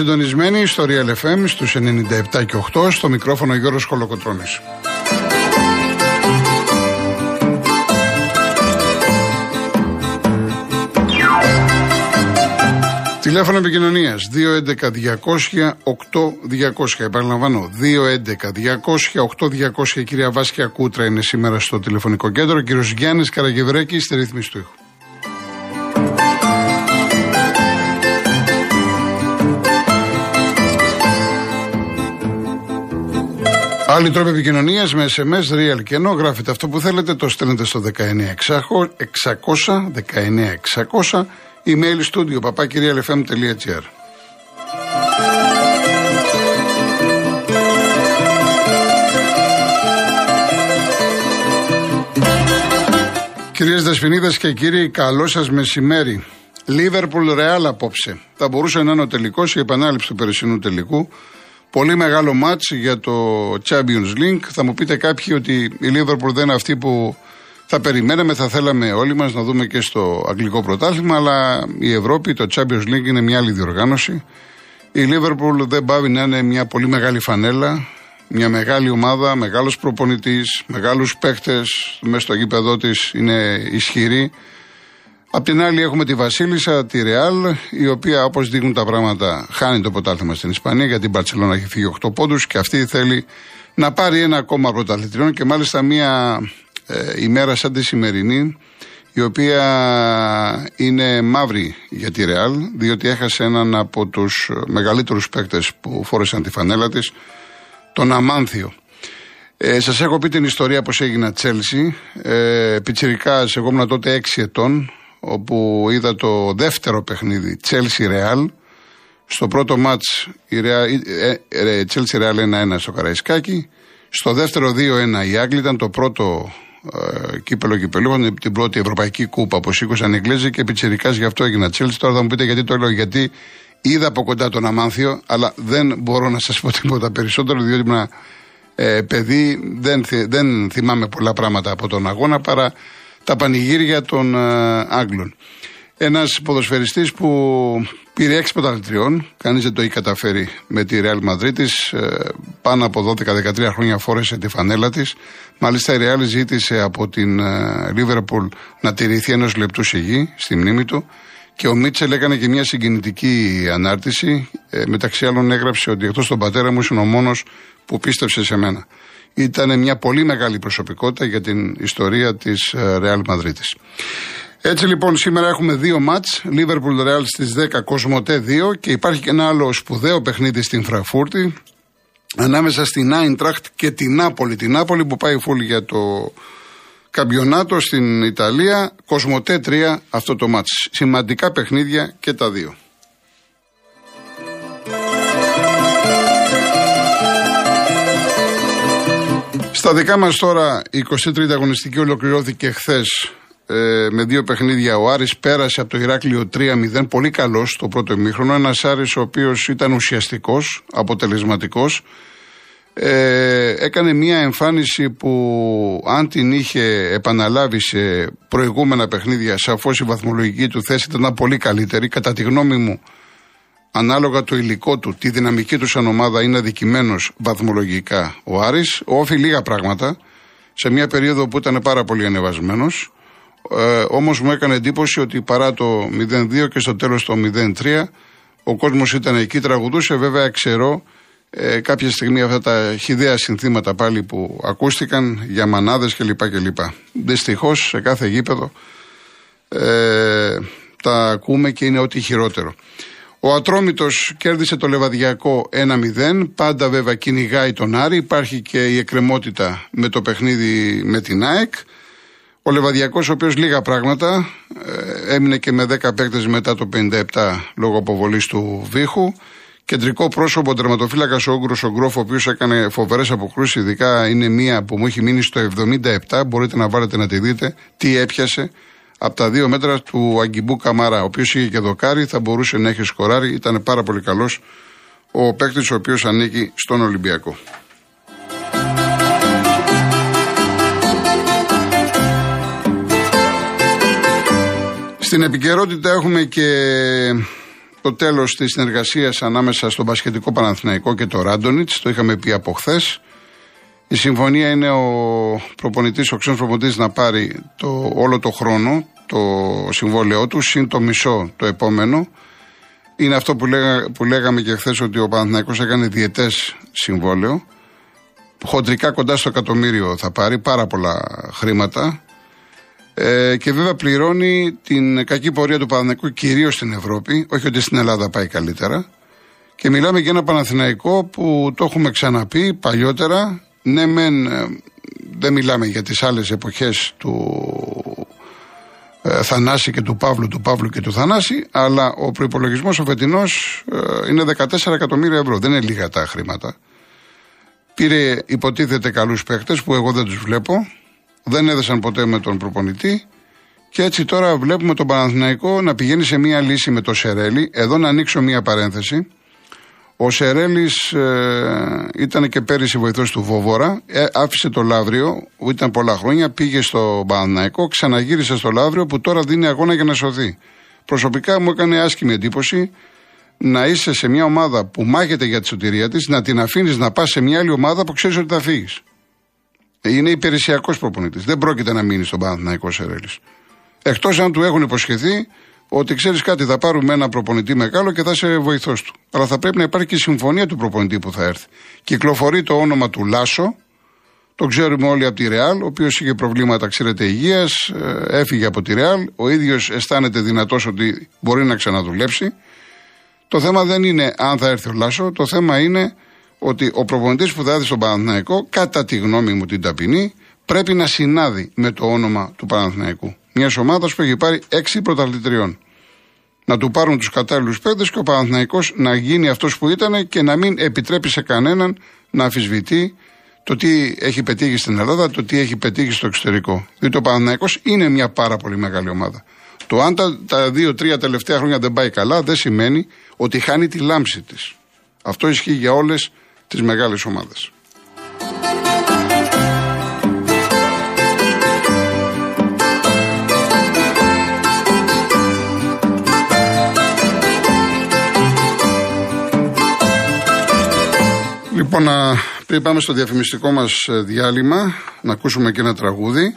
Είστε συντονισμένοι στο Real FM στους 97 και 8 στο μικρόφωνο Γιώργος Κολοκοτρώνης. Τηλέφωνο επικοινωνίας 211-200-8200. Επαναλαμβάνω, 211-200-8200. Η κυρία Βάσκια Κούτρα είναι σήμερα στο τηλεφωνικό κέντρο. Ο κύριος Γιάννης Καραγευρέκης στη ρύθμιση του ήχου. Άλλοι τρόποι επικοινωνίας με SMS, real και ενώ γράφετε αυτό που θέλετε, το στέλνετε στο 19600, 19600, email studio papakirialfm.gr. Κυρίες Δεσποινίδες και κύριοι, καλό σας μεσημέρι. Λίβερπουλ Ρεάλ απόψε. Θα μπορούσε να είναι ο τελικός, η επανάληψη του περσινού τελικού. Πολύ μεγάλο μάτς για το Champions League. Θα μου πείτε κάποιοι ότι η Liverpool δεν είναι αυτή που θα περιμέναμε, θα θέλαμε όλοι μας να δούμε και στο αγγλικό πρωτάθλημα, αλλά η Ευρώπη, το Champions League είναι μια άλλη διοργάνωση. Η Liverpool δεν πάβει να είναι μια πολύ μεγάλη φανέλα, μια μεγάλη ομάδα, μεγάλος προπονητής, μεγάλους παίχτες, μέσα στο γήπεδό της είναι ισχυρή. Απ' την άλλη έχουμε τη Βασίλισσα, τη Ρεάλ, η οποία όπως δείχνουν τα πράγματα χάνει το πρωτάθλημα στην Ισπανία γιατί η Μπαρτσελώνα έχει φύγει 8 πόντους και αυτή θέλει να πάρει ένα ακόμα πρωταθλητριών και μάλιστα μια ε, ημέρα σαν τη σημερινή η οποία είναι μαύρη για τη Ρεάλ διότι έχασε έναν από τους μεγαλύτερους παίκτες που φόρεσαν τη φανέλα της, τον Αμάνθιο. Ε, Σας έχω πει την ιστορία πώς έγινα Τσέλσι. Ε, Πιτσυρικά, εγώ ήμουν τότε 6 ετών όπου είδα το δεύτερο παιχνίδι Chelsea Real. Στο πρώτο μάτς η ε, ε, Chelsea Real 1-1 στο Καραϊσκάκι. Στο δεύτερο 2-1 η Άγγλοι ήταν το πρώτο ε, κύπελο κυπελούχων, την πρώτη ευρωπαϊκή κούπα που σήκωσαν οι Εγγλέζοι και πιτσιρικάς γι' αυτό έγινα Chelsea. Τώρα θα μου πείτε γιατί το λέω, γιατί είδα από κοντά τον Αμάνθιο, αλλά δεν μπορώ να σας πω τίποτα περισσότερο, διότι ήμουν ε, παιδί, δεν, δεν θυμάμαι πολλά πράγματα από τον αγώνα παρά τα πανηγύρια των ε, Άγγλων. Ένας ποδοσφαιριστής που πήρε έξι πρωταθλητριών, κανείς δεν το έχει καταφέρει με τη Real Madrid της. Ε, πάνω από 12-13 χρόνια φόρεσε τη φανέλα της. Μάλιστα η Real ζήτησε από την ε, Liverpool να τηρηθεί ενός λεπτού σιγή στη μνήμη του. Και ο Μίτσελ έκανε και μια συγκινητική ανάρτηση. μεταξύ άλλων έγραψε ότι εκτός τον πατέρα μου ήσουν ο μόνος που πίστεψε σε μένα ήταν μια πολύ μεγάλη προσωπικότητα για την ιστορία της ε, Real Madrid. Έτσι λοιπόν σήμερα έχουμε δύο μάτς, Liverpool Real στις 10, Κοσμοτέ 2 και υπάρχει και ένα άλλο σπουδαίο παιχνίδι στην Φραγκφούρτη ανάμεσα στην Άιντραχτ και την Νάπολη. Την Νάπολη που πάει φούλη για το καμπιονάτο στην Ιταλία, Κοσμοτέ 3 αυτό το μάτς. Σημαντικά παιχνίδια και τα δύο. Στα δικά μας τώρα, η 23η αγωνιστική ολοκληρώθηκε χθες ε, με δύο παιχνίδια. Ο Άρης πέρασε από το Ηράκλειο 3-0, πολύ καλός το πρώτο ημίχρονο. Ένας Άρης ο οποίος ήταν ουσιαστικός, αποτελεσματικός. Ε, έκανε μια εμφάνιση που αν την είχε επαναλάβει σε προηγούμενα παιχνίδια, σαφώς η βαθμολογική του θέση ήταν πολύ καλύτερη. Κατά τη γνώμη μου, ανάλογα το υλικό του, τη δυναμική του σαν ομάδα είναι αδικημένος βαθμολογικά ο Άρης. Όφη λίγα πράγματα σε μια περίοδο που ήταν πάρα πολύ ανεβασμένος. Ε, Όμως μου έκανε εντύπωση ότι παρά το 0-2 και στο τέλος το 0-3 ο κόσμος ήταν εκεί, τραγουδούσε. Βέβαια, ξέρω ε, κάποια στιγμή αυτά τα χιδέα συνθήματα πάλι που ακούστηκαν για μανάδες κλπ. κλπ. Δυστυχώς σε κάθε γήπεδο ε, τα ακούμε και είναι ό,τι χειρότερο. Ο Ατρόμητος κέρδισε το Λεβαδιακό 1-0. Πάντα βέβαια κυνηγάει τον Άρη. Υπάρχει και η εκκρεμότητα με το παιχνίδι με την ΑΕΚ. Ο Λεβαδιακός ο οποίος λίγα πράγματα ε, έμεινε και με 10 παίκτες μετά το 57 λόγω αποβολής του Βίχου. Κεντρικό πρόσωπο τερματοφύλακας ο Όγκρος ο Γκρόφ, ο οποίος έκανε φοβερές αποκρούσεις. Ειδικά είναι μία που μου έχει μείνει στο 77. Μπορείτε να βάλετε να τη δείτε τι έπιασε από τα δύο μέτρα του Αγκιμπού Καμαρά, ο οποίος είχε και δοκάρι, θα μπορούσε να έχει σκοράρει. Ήταν πάρα πολύ καλός ο παίκτης ο οποίος ανήκει στον Ολυμπιακό. Στην επικαιρότητα έχουμε και το τέλος της συνεργασίας ανάμεσα στον Πασχετικό Παναθηναϊκό και το Ράντονιτς. Το είχαμε πει από χθες. Η συμφωνία είναι ο προπονητής, ο ξένος προπονητής να πάρει το, όλο το χρόνο το συμβόλαιό του, συν το μισό το επόμενο. Είναι αυτό που, λέγα, που λέγαμε και χθες ότι ο Παναθηναϊκός έκανε διετές συμβόλαιο. Χοντρικά κοντά στο εκατομμύριο θα πάρει, πάρα πολλά χρήματα. Ε, και βέβαια πληρώνει την κακή πορεία του Παναθηναϊκού κυρίως στην Ευρώπη, όχι ότι στην Ελλάδα πάει καλύτερα. Και μιλάμε για ένα Παναθηναϊκό που το έχουμε ξαναπεί παλιότερα. Ναι, μεν ε, δεν μιλάμε για τις άλλες εποχές του ε, Θανάση και του Παύλου, του Παύλου και του Θανάση, αλλά ο προπολογισμό ο φετινός ε, είναι 14 εκατομμύρια ευρώ. Δεν είναι λίγα τα χρήματα. Πήρε υποτίθεται καλούς παίχτε που εγώ δεν τους βλέπω. Δεν έδεσαν ποτέ με τον προπονητή. Και έτσι τώρα βλέπουμε τον Παναθηναϊκό να πηγαίνει σε μία λύση με το Σερέλι. Εδώ να ανοίξω μία παρένθεση. Ο Σερέλης ε, ήταν και πέρυσι βοηθός του Βόβορα. Ε, άφησε το Λαύριο, που ήταν πολλά χρόνια, πήγε στο Παναθηναϊκό, ξαναγύρισε στο Λαύριο που τώρα δίνει αγώνα για να σωθεί. Προσωπικά μου έκανε άσχημη εντύπωση να είσαι σε μια ομάδα που μάχεται για τη σωτηρία της, να την αφήνεις να πας σε μια άλλη ομάδα που ξέρεις ότι θα φύγεις. Είναι υπηρεσιακός προπονητής. Δεν πρόκειται να μείνει στον Παναθηναϊκό Σερέλης. Εκτός αν του έχουν υποσχεθεί ότι ξέρεις κάτι, θα πάρουμε ένα προπονητή μεγάλο και θα είσαι βοηθός του. Αλλά θα πρέπει να υπάρχει και η συμφωνία του προπονητή που θα έρθει. Κυκλοφορεί το όνομα του Λάσο, το ξέρουμε όλοι από τη Ρεάλ, ο οποίος είχε προβλήματα, ξέρετε, υγείας, ε, έφυγε από τη Ρεάλ. Ο ίδιος αισθάνεται δυνατός ότι μπορεί να ξαναδουλέψει. Το θέμα δεν είναι αν θα έρθει ο Λάσο, το θέμα είναι ότι ο προπονητής που θα έρθει στον Παναθηναϊκό, κατά τη γνώμη μου την ταπεινή, πρέπει να συνάδει με το όνομα του Παναθηναϊκού. Μιας ομάδας που έχει πάρει έξι πρωταθλητριών. Να του πάρουν τους κατάλληλους παίκτες και ο Παναθηναϊκός να γίνει αυτός που ήταν και να μην επιτρέπει σε κανέναν να αμφισβητεί το τι έχει πετύχει στην Ελλάδα, το τι έχει πετύχει στο εξωτερικό. Διότι ο Παναθηναϊκός είναι μια πάρα πολύ μεγάλη ομάδα. Το αν τα, τα δύο-τρία τελευταία χρόνια δεν πάει καλά δεν σημαίνει ότι χάνει τη λάμψη της. Αυτό ισχύει για όλες τις μεγάλες ομάδες. Λοιπόν, πριν πάμε στο διαφημιστικό μας ε, διάλειμμα, να ακούσουμε και ένα τραγούδι.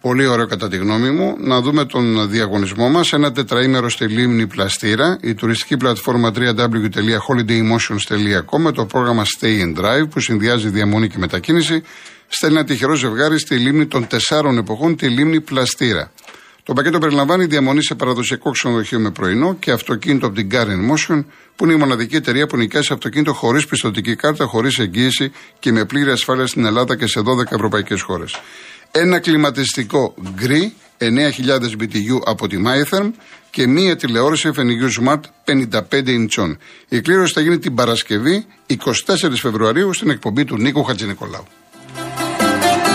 Πολύ ωραίο κατά τη γνώμη μου. Να δούμε τον διαγωνισμό μας. Ένα τετραήμερο στη λίμνη Πλαστήρα. Η τουριστική πλατφόρμα www.holidaymotions.com με το πρόγραμμα Stay and Drive που συνδυάζει διαμονή και μετακίνηση. Στέλνει ένα τυχερό ζευγάρι στη λίμνη των τεσσάρων εποχών, τη λίμνη Πλαστήρα. Το πακέτο περιλαμβάνει διαμονή σε παραδοσιακό ξενοδοχείο με πρωινό και αυτοκίνητο από την Car Motion, που είναι η μοναδική εταιρεία που νοικιάζει αυτοκίνητο χωρίς πιστοτική κάρτα, χωρίς εγγύηση και με πλήρη ασφάλεια στην Ελλάδα και σε 12 ευρωπαϊκές χώρες. Ένα κλιματιστικό γκρι 9.000 BTU από τη MyTherm και μία τηλεόραση FNU Smart 55 ιντσών. Η κλήρωση θα γίνει την Παρασκευή 24 Φεβρουαρίου στην εκπομπή του Νίκο Χατζηνικολάου.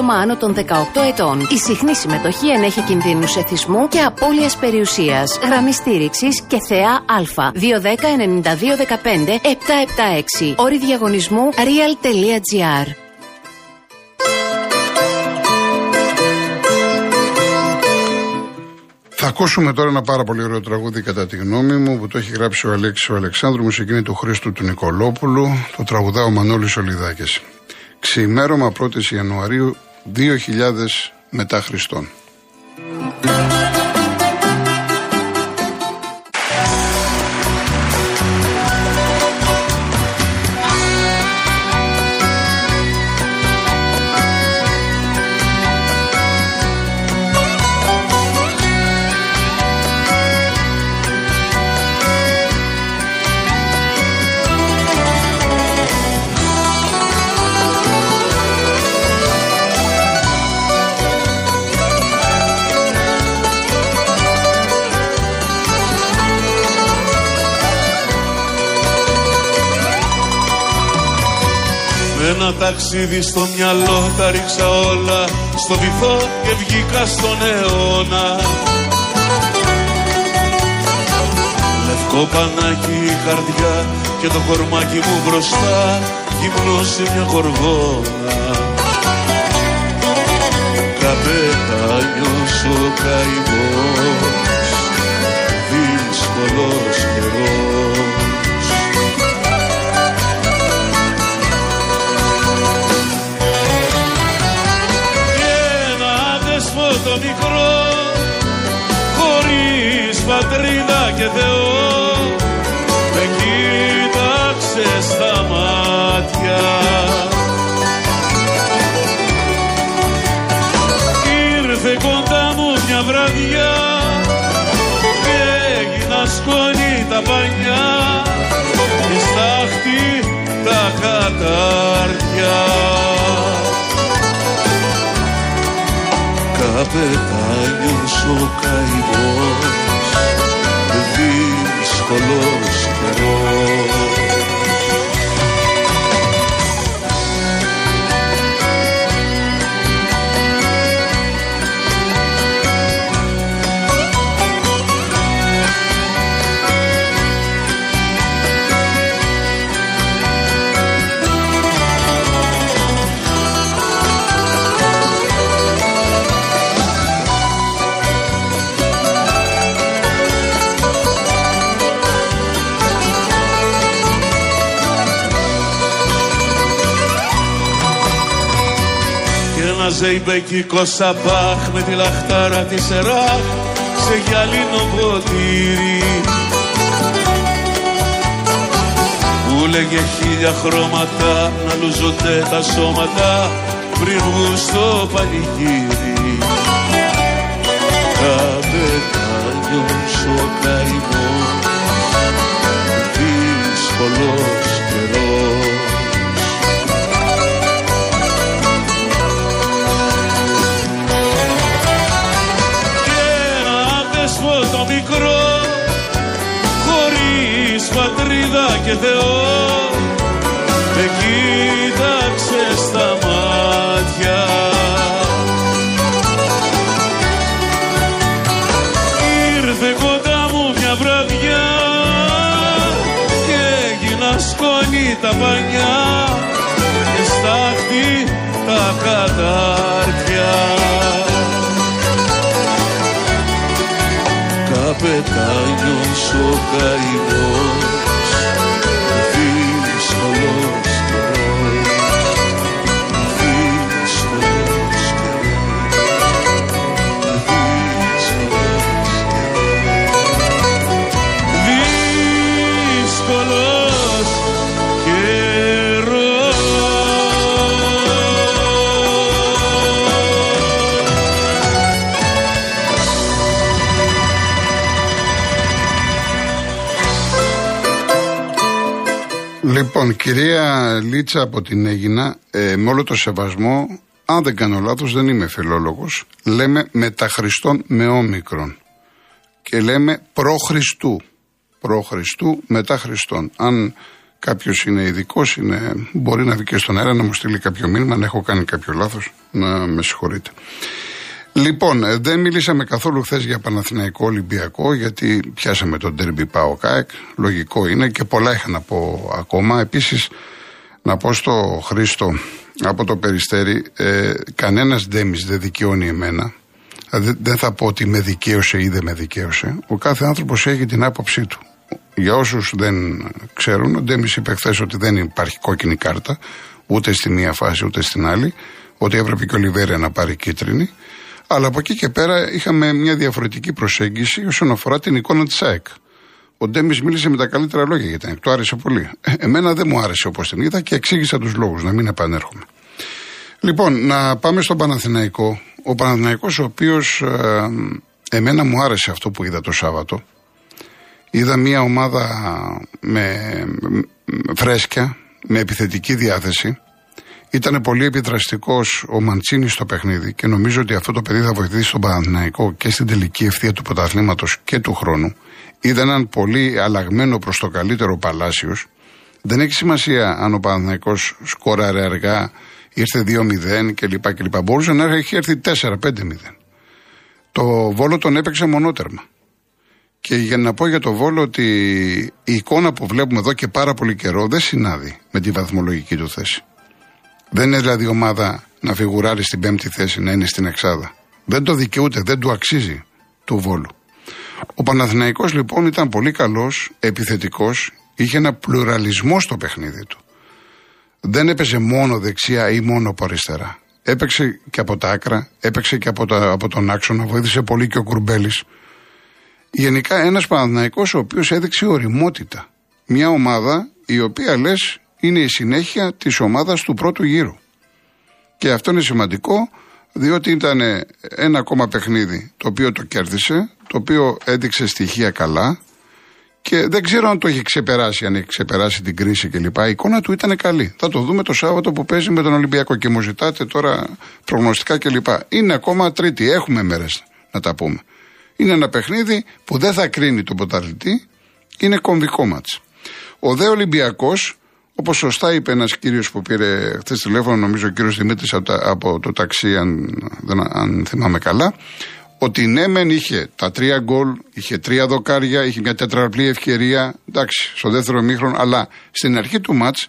άτομα άνω των 18 ετών. Η συχνή συμμετοχή ενέχει κινδύνου εθισμού και απώλειας περιουσίας. Γραμμή στήριξης και θεά Α. 210-9215-776. Όρη διαγωνισμού real.gr. Θα ακούσουμε τώρα ένα πάρα πολύ ωραίο τραγούδι κατά τη γνώμη μου που το έχει γράψει ο Αλέξης ο Αλεξάνδρου, μουσική του Χρήστου του Νικολόπουλου, το τραγουδά ο Μανώλης Ολιδάκης. Ξημέρωμα 1η Ιανουαρίου 2000 μετά Χριστόν. Ταξίδι στο μυαλό τα ρίξα όλα Στο βυθό και βγήκα στον αιώνα. Λευκό πανάκι η καρδιά και το κορμάκι μου μπροστά Γυμνό σε μια χοργόνα Καπετάνιος ο καημός έγινα σκόνη τα πανιά και στάχτη τα κατάρτια Καπετάνιος ο καημός δύσκολος καιρός ζεϊμπεκικό σαπάχ με τη λαχτάρα της Σεράχ σε γυαλίνο ποτήρι. Που λέγε χίλια χρώματα να λουζονται τα σώματα πριν βγουν στο πανηγύρι τα πανιά και στάχτη τα κατάρτια. Καπετάνιος ο καημός Λοιπόν, κυρία Λίτσα από την Έγινα, ε, με όλο το σεβασμό, αν δεν κάνω λάθος, δεν είμαι φιλόλογος. Λέμε μεταχριστών με όμικρον. Και λέμε προ Χριστού. Προ Χριστού μετά Χριστόν. Αν κάποιος είναι ειδικός, μπορεί να βγει και στον αέρα να μου στείλει κάποιο μήνυμα, αν έχω κάνει κάποιο λάθος, να με συγχωρείτε. Λοιπόν, ε, δεν μιλήσαμε καθόλου χθες για Παναθηναϊκό Ολυμπιακό, γιατί πιάσαμε τον Τέρμπι Πάο ΚΑΕΚ. Λογικό είναι και πολλά είχα να πω ακόμα. Επίσης, να πω στο Χρήστο από το Περιστέρι, ε, κανένας Ντέμις δεν δικαιώνει εμένα. Δηλαδή, δεν θα πω ότι με δικαίωσε ή δεν με δικαίωσε. Ο κάθε άνθρωπος έχει την άποψή του. Για όσους δεν ξέρουν, ο Ντέμις είπε χθες ότι δεν υπάρχει κόκκινη κάρτα, ούτε στη μία φάση ούτε στην άλλη, ότι έπρεπε και ο Λιβέρια να πάρει κίτρινη. Αλλά από εκεί και πέρα είχαμε μια διαφορετική προσέγγιση όσον αφορά την εικόνα της ΑΕΚ. Ο Ντέμις μίλησε με τα καλύτερα λόγια για την ΑΕΚ. Του άρεσε πολύ. Ε, εμένα δεν μου άρεσε όπως την είδα και εξήγησα τους λόγους, να μην επανέρχομαι. Λοιπόν, να πάμε στον Παναθηναϊκό. Ο Παναθηναϊκός ο οποίος ε, εμένα μου άρεσε αυτό που είδα το Σάββατο. Είδα μια ομάδα με, με φρέσκια, με επιθετική διάθεση ήταν πολύ επιδραστικός ο Μαντσίνης στο παιχνίδι και νομίζω ότι αυτό το παιδί θα βοηθήσει τον Παναθηναϊκό και στην τελική ευθεία του πρωταθλήματος και του χρόνου. Είδα έναν πολύ αλλαγμένο προς το καλύτερο Παλάσιος. Δεν έχει σημασία αν ο Παναθυναϊκό σκόραρε αργά, ήρθε 2-0 κλπ. κλπ. Μπορούσε να έχει έρθει 4-5-0. Το Βόλο τον έπαιξε μονότερμα. Και για να πω για το Βόλο ότι η εικόνα που βλέπουμε εδώ και πάρα πολύ καιρό δεν συνάδει με τη βαθμολογική του θέση. Δεν είναι δηλαδή ομάδα να φιγουράρει στην πέμπτη θέση, να είναι στην εξάδα. Δεν το δικαιούται, δεν του αξίζει του Βόλου. Ο Παναθηναϊκός λοιπόν ήταν πολύ καλός, επιθετικός, είχε ένα πλουραλισμό στο παιχνίδι του. Δεν έπαιζε μόνο δεξιά ή μόνο από αριστερά. Έπαιξε και από τα άκρα, έπαιξε και από, τα, από τον άξονα, βοήθησε πολύ και ο Κουρμπέλης. Γενικά ένας Παναθηναϊκός ο οποίος έδειξε οριμότητα. Μια ομάδα η οποία λες είναι η συνέχεια της ομάδας του πρώτου γύρου. Και αυτό είναι σημαντικό διότι ήταν ένα ακόμα παιχνίδι το οποίο το κέρδισε, το οποίο έδειξε στοιχεία καλά και δεν ξέρω αν το έχει ξεπεράσει, αν έχει ξεπεράσει την κρίση κλπ. Η εικόνα του ήταν καλή. Θα το δούμε το Σάββατο που παίζει με τον Ολυμπιακό και μου ζητάτε τώρα προγνωστικά κλπ. Είναι ακόμα τρίτη, έχουμε μέρες να τα πούμε. Είναι ένα παιχνίδι που δεν θα κρίνει τον ποταλητή, είναι κομβικό μάτς. Ο δε Ολυμπιακός, όπως σωστά είπε ένας κύριος που πήρε χθες τηλέφωνο, νομίζω ο κύριος Δημήτρης από, το ταξί, αν, αν θυμάμαι καλά, ότι ναι, μεν είχε τα τρία γκολ, είχε τρία δοκάρια, είχε μια τετραπλή ευκαιρία. Εντάξει, στο δεύτερο μήχρονο, αλλά στην αρχή του μάτς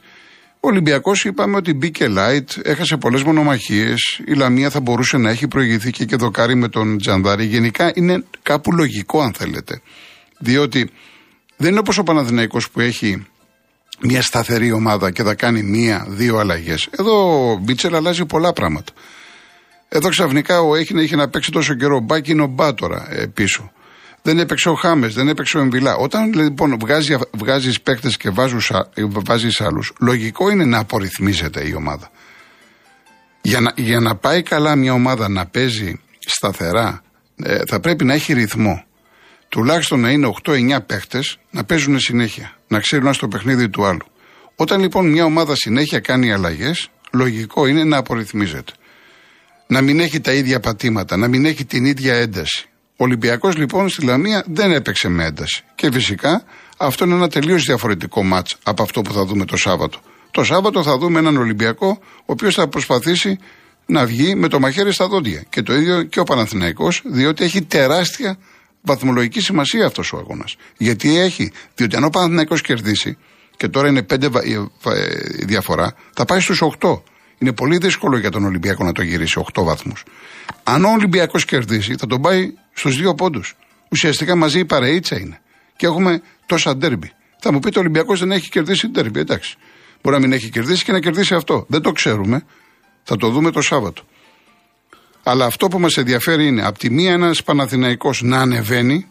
ο Ολυμπιακός είπαμε ότι μπήκε light, έχασε πολλές μονομαχίες. Η Λαμία θα μπορούσε να έχει προηγηθεί και, και δοκάρι με τον Τζανδάρη. Γενικά είναι κάπου λογικό, αν θέλετε. Διότι δεν είναι όπως ο Παναδημαϊκός που έχει μια σταθερή ομάδα και θα κάνει μία-δύο αλλαγές. Εδώ ο Μπίτσελ αλλάζει πολλά πράγματα. Εδώ ξαφνικά ο έχει είχε να παίξει τόσο καιρό. Μπάκι είναι ο Μπά τώρα ε, πίσω. Δεν έπαιξε ο Χάμες, δεν έπαιξε ο Εμβιλά. Όταν λοιπόν βγάζει, βγάζεις παίκτες και βάζεις άλλους, λογικό είναι να απορριθμίζεται η ομάδα. Για να, για να πάει καλά μια ομάδα να παίζει σταθερά, ε, θα πρέπει να έχει ρυθμό. Τουλάχιστον να είναι 8-9 παίχτες να παίζουν συνέχεια. Να ξέρουν ένα στο παιχνίδι του άλλου. Όταν λοιπόν μια ομάδα συνέχεια κάνει αλλαγές, λογικό είναι να απορριθμίζεται να μην έχει τα ίδια πατήματα, να μην έχει την ίδια ένταση. Ο Ολυμπιακός λοιπόν στη Λαμία δεν έπαιξε με ένταση. Και φυσικά αυτό είναι ένα τελείως διαφορετικό μάτς από αυτό που θα δούμε το Σάββατο. Το Σάββατο θα δούμε έναν Ολυμπιακό ο οποίος θα προσπαθήσει να βγει με το μαχαίρι στα δόντια. Και το ίδιο και ο Παναθηναϊκός, διότι έχει τεράστια βαθμολογική σημασία αυτός ο αγώνας. Γιατί έχει, διότι αν ο Παναθηναϊκός κερδίσει, και τώρα είναι πέντε ε, διαφορά, θα πάει στους 8. Είναι πολύ δύσκολο για τον Ολυμπιακό να το γυρίσει 8 βαθμούς. Αν ο Ολυμπιακός κερδίσει, θα τον πάει στους δύο πόντους. Ουσιαστικά μαζί η παρείτσα είναι. Και έχουμε τόσα ντέρμπι. Θα μου πείτε ο Ολυμπιακός δεν έχει κερδίσει ντέρμπι. Εντάξει. Μπορεί να μην έχει κερδίσει και να κερδίσει αυτό. Δεν το ξέρουμε. Θα το δούμε το Σάββατο. Αλλά αυτό που μας ενδιαφέρει είναι από τη μία ένας Παναθηναϊκός να ανεβαίνει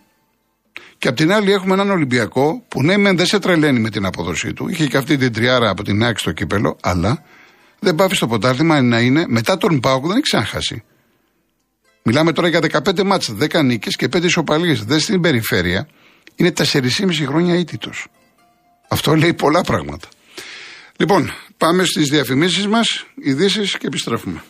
και απ' την άλλη έχουμε έναν Ολυμπιακό που ναι, μεν δεν σε τρελαίνει με την απόδοσή του. Είχε και αυτή την τριάρα από την άκρη στο κύπελο, αλλά δεν πάει στο ποτάρτημα να είναι μετά τον Πάοκ δεν έχει ξαναχάσει. Μιλάμε τώρα για 15 μάτς, 10 νίκες και 5 ισοπαλίες. Δεν στην περιφέρεια. Είναι 4,5 χρόνια ήττο. Αυτό λέει πολλά πράγματα. Λοιπόν, πάμε στις διαφημίσεις μας, ειδήσεις και επιστρέφουμε.